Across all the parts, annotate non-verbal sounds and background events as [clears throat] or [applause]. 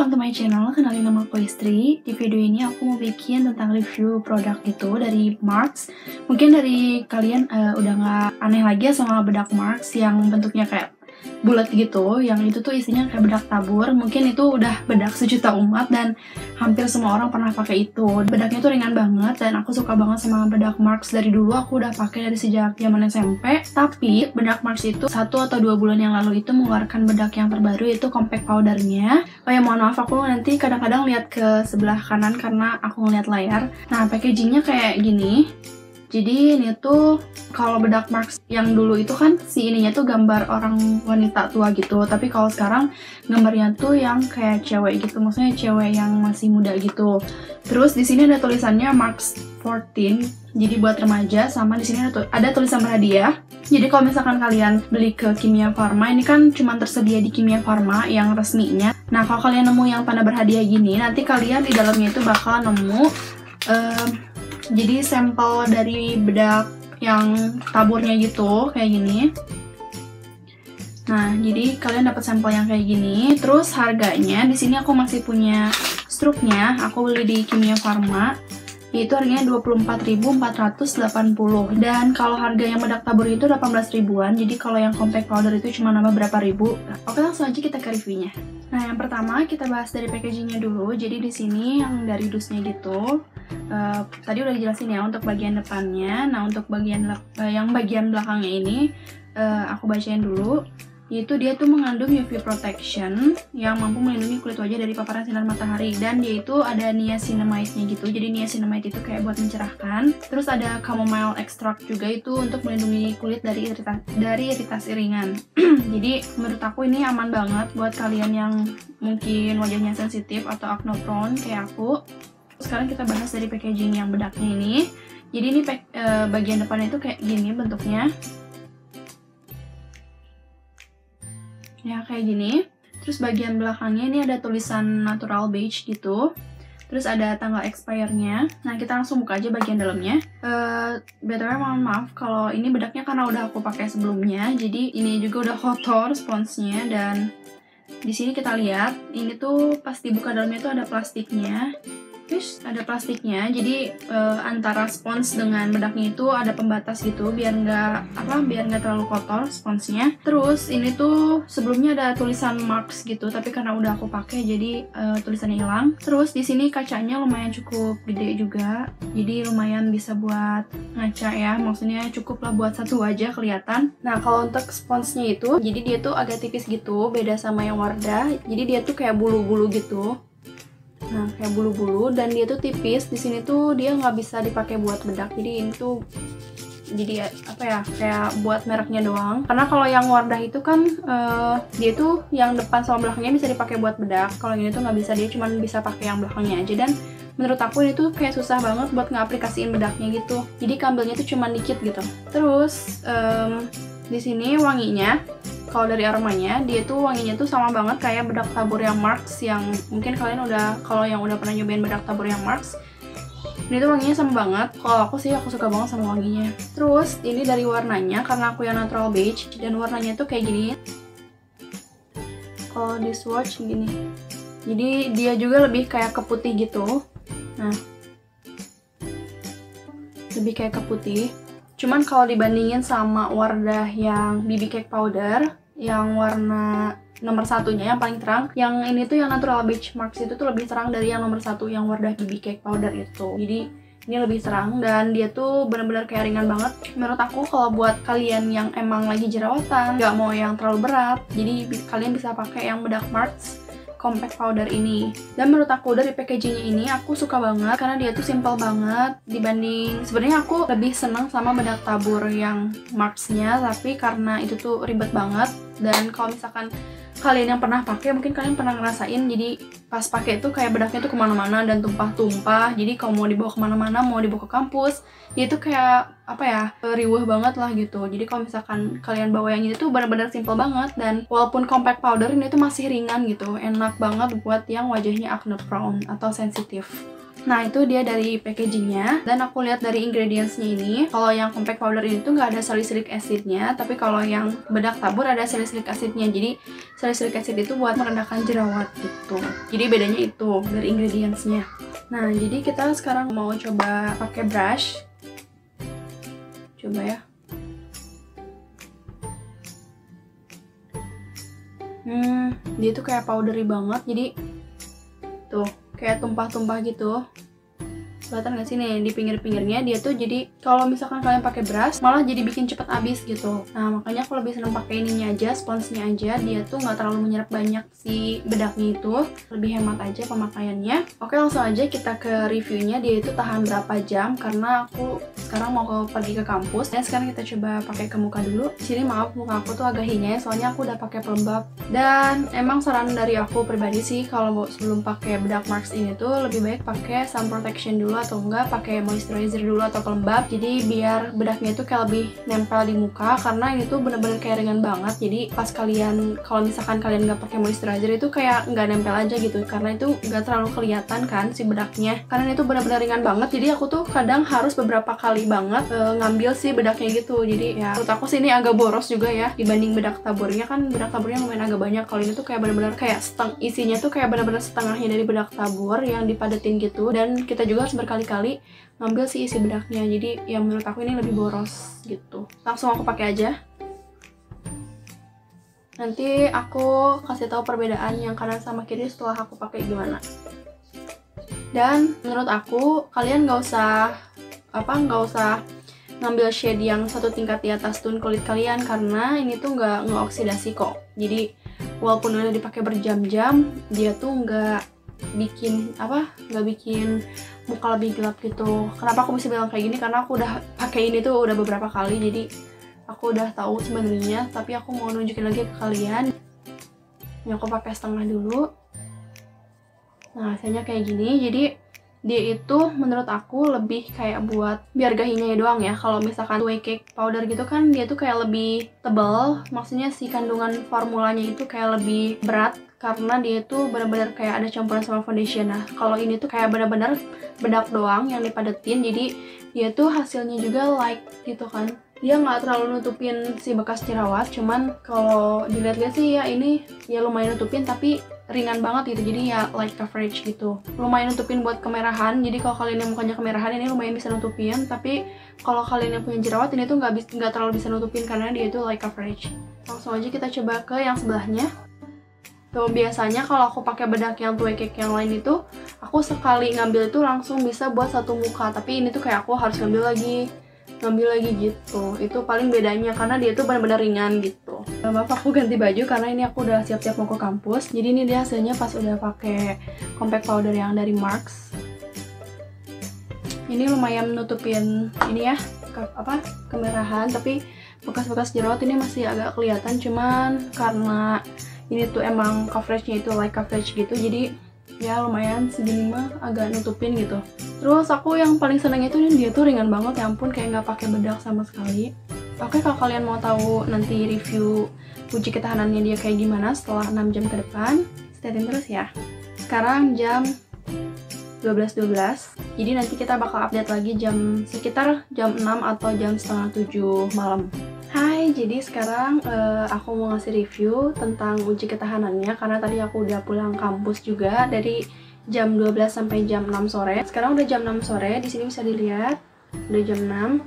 welcome to my channel, kenalin nama aku Istri Di video ini aku mau bikin tentang review produk gitu dari Marks. Mungkin dari kalian uh, udah gak aneh lagi ya sama bedak Marks yang bentuknya kayak bulat gitu yang itu tuh isinya kayak bedak tabur. Mungkin itu udah bedak sejuta umat dan hampir semua orang pernah pakai itu. Bedaknya tuh ringan banget dan aku suka banget sama bedak Marks dari dulu. Aku udah pakai dari sejak zaman SMP tapi bedak Marks itu satu atau dua bulan yang lalu itu mengeluarkan bedak yang terbaru itu compact powdernya. Oh ya mohon maaf aku nanti kadang-kadang lihat ke sebelah kanan karena aku ngeliat layar. Nah packagingnya kayak gini jadi ini tuh kalau bedak marks yang dulu itu kan si ininya tuh gambar orang wanita tua gitu. Tapi kalau sekarang gambarnya tuh yang kayak cewek gitu. Maksudnya cewek yang masih muda gitu. Terus di sini ada tulisannya marks 14. Jadi buat remaja sama di sini ada, tulisan berhadiah. Jadi kalau misalkan kalian beli ke Kimia Farma, ini kan cuma tersedia di Kimia Farma yang resminya. Nah, kalau kalian nemu yang tanda berhadiah gini, nanti kalian di dalamnya itu bakal nemu uh, jadi sampel dari bedak yang taburnya gitu kayak gini. Nah jadi kalian dapat sampel yang kayak gini. Terus harganya di sini aku masih punya struknya. Aku beli di Kimia Farma itu harganya 24.480 dan kalau harga yang bedak tabur itu 18 ribuan. Jadi kalau yang compact powder itu cuma nambah berapa ribu. Oke langsung aja kita ke reviewnya. Nah yang pertama kita bahas dari packagingnya dulu. Jadi di sini yang dari dusnya gitu uh, tadi udah dijelasin ya untuk bagian depannya. Nah untuk bagian uh, yang bagian belakangnya ini uh, aku bacain dulu. Yaitu dia tuh mengandung UV protection yang mampu melindungi kulit wajah dari paparan sinar matahari. Dan dia itu ada niacinamide-nya gitu. Jadi niacinamide itu kayak buat mencerahkan. Terus ada chamomile extract juga itu untuk melindungi kulit dari irita dari iritasi ringan [clears throat] jadi menurut aku ini aman banget buat kalian yang mungkin wajahnya sensitif atau acne prone kayak aku sekarang kita bahas dari packaging yang bedaknya ini. Jadi ini pack, e, bagian depannya itu kayak gini bentuknya. Ya kayak gini. Terus bagian belakangnya ini ada tulisan natural beige gitu. Terus ada tanggal expire-nya. Nah kita langsung buka aja bagian dalamnya. Uh, btw mohon maaf kalau ini bedaknya karena udah aku pakai sebelumnya. Jadi ini juga udah kotor sponsnya dan di sini kita lihat ini tuh pas dibuka dalamnya tuh ada plastiknya Terus ada plastiknya, jadi uh, antara spons dengan bedaknya itu ada pembatas gitu, biar nggak apa, biar nggak terlalu kotor sponsnya. Terus ini tuh sebelumnya ada tulisan marks gitu, tapi karena udah aku pakai jadi uh, tulisannya hilang. Terus di sini kacanya lumayan cukup gede juga, jadi lumayan bisa buat ngaca ya, maksudnya cukup lah buat satu aja kelihatan. Nah kalau untuk sponsnya itu, jadi dia tuh agak tipis gitu, beda sama yang Wardah. Jadi dia tuh kayak bulu-bulu gitu nah kayak bulu-bulu dan dia tuh tipis. Di sini tuh dia nggak bisa dipakai buat bedak. Jadi ini tuh jadi apa ya kayak buat mereknya doang. Karena kalau yang Wardah itu kan uh, dia tuh yang depan sama belakangnya bisa dipakai buat bedak. Kalau ini tuh nggak bisa dia cuma bisa pakai yang belakangnya aja. Dan menurut aku ini tuh kayak susah banget buat ngaplikasiin bedaknya gitu. Jadi kabelnya tuh cuma dikit gitu. Terus um, di sini wanginya kalau dari aromanya dia tuh wanginya tuh sama banget kayak bedak tabur yang Marks yang mungkin kalian udah kalau yang udah pernah nyobain bedak tabur yang Marks ini tuh wanginya sama banget. Kalau aku sih aku suka banget sama wanginya. Terus ini dari warnanya karena aku yang natural beige dan warnanya tuh kayak gini. Kalau di swatch gini. Jadi dia juga lebih kayak ke putih gitu. Nah. Lebih kayak ke putih. Cuman kalau dibandingin sama Wardah yang BB Cake Powder yang warna nomor satunya yang paling terang yang ini tuh yang natural beach marks itu tuh lebih terang dari yang nomor satu yang Wardah BB Cake Powder itu. Jadi ini lebih terang dan dia tuh bener-bener kayak ringan banget. Menurut aku kalau buat kalian yang emang lagi jerawatan nggak mau yang terlalu berat jadi kalian bisa pakai yang bedak marks compact powder ini. Dan menurut aku dari packagingnya ini aku suka banget karena dia tuh simple banget dibanding sebenarnya aku lebih senang sama bedak tabur yang marksnya tapi karena itu tuh ribet banget. Dan kalau misalkan kalian yang pernah pakai mungkin kalian pernah ngerasain. Jadi pas pakai itu kayak bedaknya tuh ke mana-mana dan tumpah-tumpah. Jadi kalau mau dibawa ke mana-mana mau dibawa ke kampus dia tuh kayak apa ya riuh banget lah gitu. Jadi kalau misalkan kalian bawa yang ini tuh benar-benar simple banget. Dan walaupun compact powder ini tuh masih ringan gitu. Enak banget buat yang wajahnya acne prone atau sensitif Nah itu dia dari packagingnya. Dan aku lihat dari ingredientsnya ini kalau yang compact powder ini tuh nggak ada salicylic acidnya tapi kalau yang bedak tabur ada salicylic acidnya. Jadi salicylic acid itu buat merendahkan jerawat gitu. Jadi bedanya itu dari ingredientsnya. Nah jadi kita sekarang mau coba pakai brush. Coba ya. Hmm dia tuh kayak powdery banget. Jadi tuh kayak tumpah-tumpah gitu kelihatan gak sih? Nih di pinggir-pinggirnya dia tuh jadi kalau misalkan kalian pakai brush malah jadi bikin cepet habis gitu. Nah makanya aku lebih seneng pakai ininya aja sponsnya aja. Dia tuh nggak terlalu menyerap banyak si bedaknya itu. Lebih hemat aja pemakaiannya. Oke langsung aja kita ke reviewnya. Dia itu tahan berapa jam? Karena aku sekarang mau ke, pergi ke kampus. Dan sekarang kita coba pakai ke muka dulu. Sini maaf muka aku tuh agak hinyai soalnya aku udah pakai pelembab. Dan emang saran dari aku pribadi sih kalau sebelum pakai bedak marks ini tuh lebih baik pakai sun protection dulu atau enggak pakai moisturizer dulu atau pelembab. Jadi biar bedaknya itu kayak lebih nempel di muka karena ini tuh bener-bener kayak ringan banget. Jadi pas kalian kalau misalkan kalian nggak pakai moisturizer itu kayak nggak nempel aja gitu karena itu nggak terlalu kelihatan kan si bedaknya. Karena itu bener-bener ringan banget jadi aku tuh kadang harus beberapa kali banget e, ngambil si bedaknya gitu. Jadi ya menurut aku sih ini agak boros juga ya dibanding bedak taburnya. Kan bedak taburnya lumayan agak banyak kalau ini tuh kayak bener-bener kayak seteng isinya tuh kayak bener-bener setengahnya dari bedak tabur yang dipadetin gitu. Dan kita juga harus berkali-kali ngambil si isi bedaknya. Jadi yang menurut aku ini lebih boros gitu. Langsung aku pakai aja. Nanti aku kasih tahu perbedaan yang kanan sama kiri setelah aku pakai gimana. Dan menurut aku kalian nggak usah apa nggak usah ngambil shade yang satu tingkat di atas tone kulit kalian karena ini tuh nggak ngeoksidasi kok. Jadi walaupun udah dipakai berjam-jam dia tuh nggak bikin apa nggak bikin muka lebih gelap gitu. Kenapa aku bisa bilang kayak gini? Karena aku udah pakai ini tuh udah beberapa kali jadi aku udah tahu sebenarnya tapi aku mau nunjukin lagi ke kalian. Ini aku pakai setengah dulu. Nah hasilnya kayak gini. Jadi dia itu menurut aku lebih kayak buat biar gahinya doang ya. Kalau misalkan whey cake powder gitu kan dia tuh kayak lebih tebal. Maksudnya si kandungan formulanya itu kayak lebih berat karena dia itu benar-benar kayak ada campuran sama foundation. Nah kalau ini tuh kayak benar-benar bedak doang yang dipadetin. Jadi dia tuh hasilnya juga light gitu kan. Dia nggak terlalu nutupin si bekas jerawat cuman kalau dilihat-lihat sih ya ini ya lumayan nutupin tapi ringan banget gitu. Jadi ya light coverage gitu. Lumayan nutupin buat kemerahan. Jadi kalau kalian yang mukanya kemerahan ini lumayan bisa nutupin. Tapi kalau kalian yang punya jerawat ini tuh nggak nggak terlalu bisa nutupin karena dia itu light coverage. Langsung aja kita coba ke yang sebelahnya Tuh biasanya kalau aku pakai bedak yang tuh cake yang lain itu aku sekali ngambil itu langsung bisa buat satu muka. Tapi ini tuh kayak aku harus ngambil lagi ngambil lagi gitu. Itu paling bedanya karena dia tuh benar-benar ringan gitu. Maaf aku ganti baju karena ini aku udah siap-siap mau ke kampus. Jadi ini dia hasilnya pas udah pakai compact powder yang dari Marks. Ini lumayan nutupin ini ya ke, apa kemerahan. Tapi bekas-bekas jerawat ini masih agak kelihatan cuman karena ini tuh emang coveragenya itu like coverage gitu. Jadi ya lumayan segini mah agak nutupin gitu. Terus aku yang paling seneng itu dia tuh ringan banget. Ya ampun kayak nggak pakai bedak sama sekali. Oke kalau kalian mau tahu nanti review uji ketahanannya dia kayak gimana setelah 6 jam ke depan stay tune terus ya. Sekarang jam 12.12 .12. jadi nanti kita bakal update lagi jam sekitar jam 6 atau jam setengah 7 malam Hai, jadi sekarang uh, aku mau ngasih review tentang uji ketahanannya karena tadi aku udah pulang kampus juga dari jam 12 sampai jam 6 sore. Sekarang udah jam 6 sore, di sini bisa dilihat udah jam 6.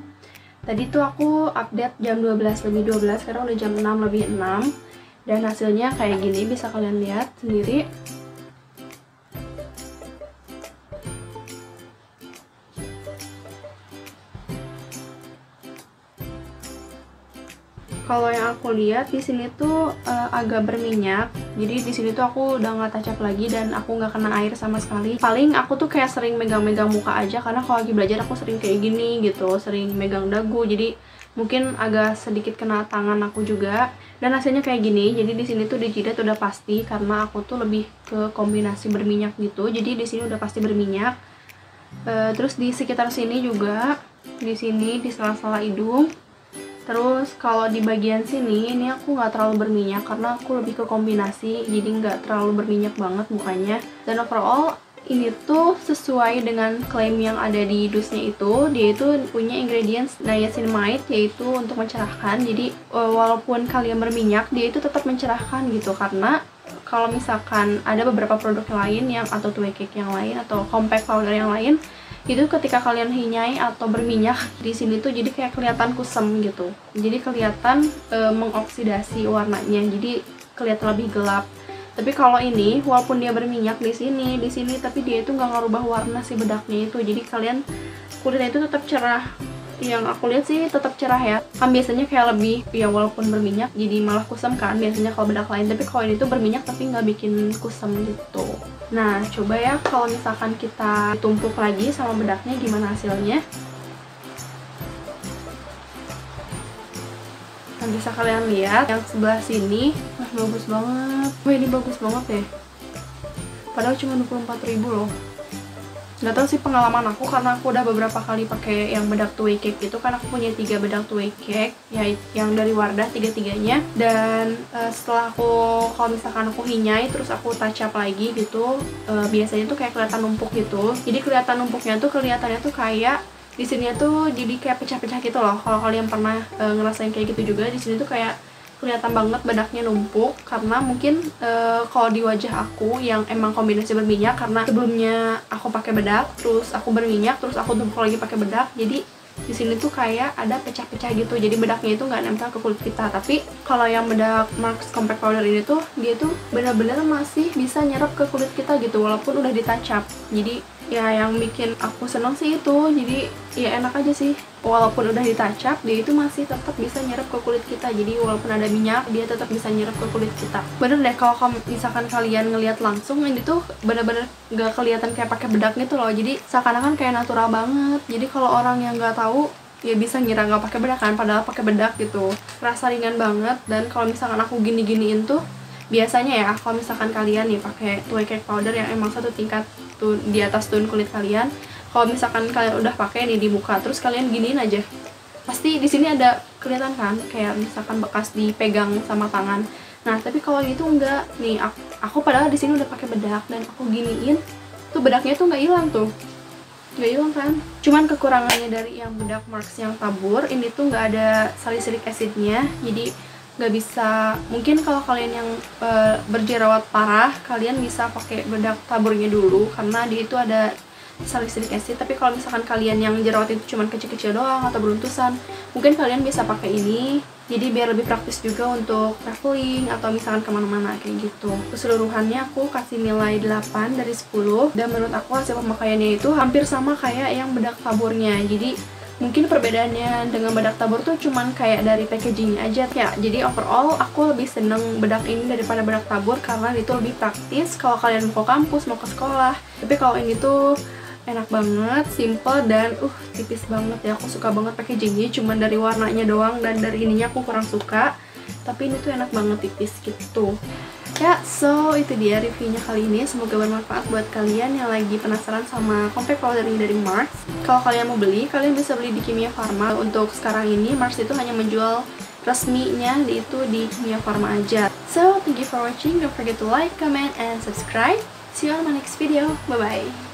Tadi tuh aku update jam 12 lebih 12, sekarang udah jam 6 lebih 6. Dan hasilnya kayak gini bisa kalian lihat sendiri. Kalau yang aku lihat di sini tuh uh, agak berminyak. Jadi di sini tuh aku udah nggak tacap lagi dan aku nggak kena air sama sekali. Paling aku tuh kayak sering megang-megang muka aja karena kalau lagi belajar aku sering kayak gini gitu sering megang dagu. Jadi mungkin agak sedikit kena tangan aku juga. Dan hasilnya kayak gini jadi di sini tuh di jidat udah pasti karena aku tuh lebih ke kombinasi berminyak gitu. Jadi di sini udah pasti berminyak. Uh, terus di sekitar sini juga di sini di sela-sela hidung Terus kalau di bagian sini ini aku nggak terlalu berminyak karena aku lebih ke kombinasi jadi nggak terlalu berminyak banget mukanya. Dan overall ini tuh sesuai dengan klaim yang ada di dusnya itu. Dia itu punya ingredients niacinamide yaitu untuk mencerahkan. Jadi uh, walaupun kalian berminyak dia itu tetap mencerahkan gitu. Karena kalau misalkan ada beberapa produk lain yang atau tue cake yang lain atau compact powder yang lain itu ketika kalian hinyai atau berminyak di sini tuh jadi kayak kelihatan kusam gitu. Jadi kelihatan e, mengoksidasi warnanya. Jadi kelihatan lebih gelap. Tapi kalau ini walaupun dia berminyak di sini di sini tapi dia itu nggak ngerubah warna si bedaknya itu. Jadi kalian kulitnya itu tetap cerah. Yang aku lihat sih tetap cerah ya. Kan biasanya kayak lebih ya walaupun berminyak jadi malah kusam kan biasanya kalau bedak lain. Tapi kalau ini tuh berminyak tapi nggak bikin kusam gitu nah coba ya kalau misalkan kita tumpuk lagi sama bedaknya gimana hasilnya Nah, bisa kalian lihat yang sebelah sini, wah bagus banget. Wah, ini bagus banget ya. Padahal cuma 24 ribu loh. Gak tau sih pengalaman aku karena aku udah beberapa kali pakai yang bedak tui cake itu kan aku punya tiga bedak tui cake ya yang dari Wardah tiga-tiganya. Dan uh, setelah aku kalau misalkan aku hinyai terus aku touch up lagi gitu uh, biasanya tuh kayak kelihatan numpuk gitu. Jadi kelihatan numpuknya tuh kelihatannya tuh kayak di sini tuh jadi kayak pecah-pecah gitu loh. Kalau kalian pernah e, ngerasain kayak gitu juga di sini tuh kayak kelihatan banget bedaknya numpuk karena mungkin e, kalau di wajah aku yang emang kombinasi berminyak karena sebelumnya aku pakai bedak terus aku berminyak terus aku tumpuk lagi pakai bedak jadi di sini tuh kayak ada pecah-pecah gitu. Jadi bedaknya itu nggak nempel ke kulit kita. Tapi kalau yang bedak Marks Compact Powder ini tuh dia tuh benar-benar masih bisa nyerap ke kulit kita gitu walaupun udah ditacap jadi ya yang bikin aku seneng sih itu. Jadi ya enak aja sih. Walaupun udah ditacap dia itu masih tetap bisa nyerap ke kulit kita. Jadi walaupun ada minyak dia tetap bisa nyerap ke kulit kita. Bener deh kalau misalkan kalian ngelihat langsung ini tuh bener-bener gak kelihatan kayak pakai bedak gitu loh. Jadi seakan-akan kayak natural banget. Jadi kalau orang yang nggak tahu ya bisa ngira nggak pakai bedak kan padahal pakai bedak gitu. Rasa ringan banget. Dan kalau misalkan aku gini-giniin tuh biasanya ya kalau misalkan kalian nih pakai tue cake powder yang emang satu tingkat tuh di atas tone kulit kalian kalau misalkan kalian udah pakai nih dibuka terus kalian giniin aja. Pasti di sini ada kelihatan kan kayak misalkan bekas dipegang sama tangan. Nah tapi kalau gitu enggak. Nih aku, aku padahal di sini udah pakai bedak dan aku giniin tuh bedaknya tuh nggak hilang tuh. Nggak hilang kan? Cuman kekurangannya dari yang bedak marks yang tabur ini tuh nggak ada salicylic acidnya. Jadi nggak bisa. Mungkin kalau kalian yang e, berjerawat parah kalian bisa pakai bedak taburnya dulu karena di itu ada salicylic acid. Tapi kalau misalkan kalian yang jerawat itu cuma kecil-kecil doang atau beruntusan mungkin kalian bisa pakai ini. Jadi biar lebih praktis juga untuk traveling atau misalkan ke mana-mana kayak gitu. Keseluruhannya aku kasih nilai 8 dari 10 dan menurut aku hasil pemakaiannya itu hampir sama kayak yang bedak taburnya. Jadi mungkin perbedaannya dengan bedak tabur tuh cuman kayak dari packagingnya aja ya jadi overall aku lebih seneng bedak ini daripada bedak tabur karena itu lebih praktis. Kalau kalian mau ke kampus mau ke sekolah. Tapi kalau ini tuh enak banget, simple dan uh tipis banget ya. Aku suka banget packagingnya cuman dari warnanya doang dan dari ininya aku kurang suka. Tapi ini tuh enak banget tipis gitu Ya, so itu dia reviewnya kali ini. Semoga bermanfaat buat kalian yang lagi penasaran sama compact powder ini dari Mars. Kalau kalian mau beli, kalian bisa beli di Kimia Farma. Untuk sekarang ini, Mars itu hanya menjual resminya itu di Kimia Farma aja. So, thank you for watching. Don't forget to like, comment, and subscribe. See you on my next video. Bye-bye.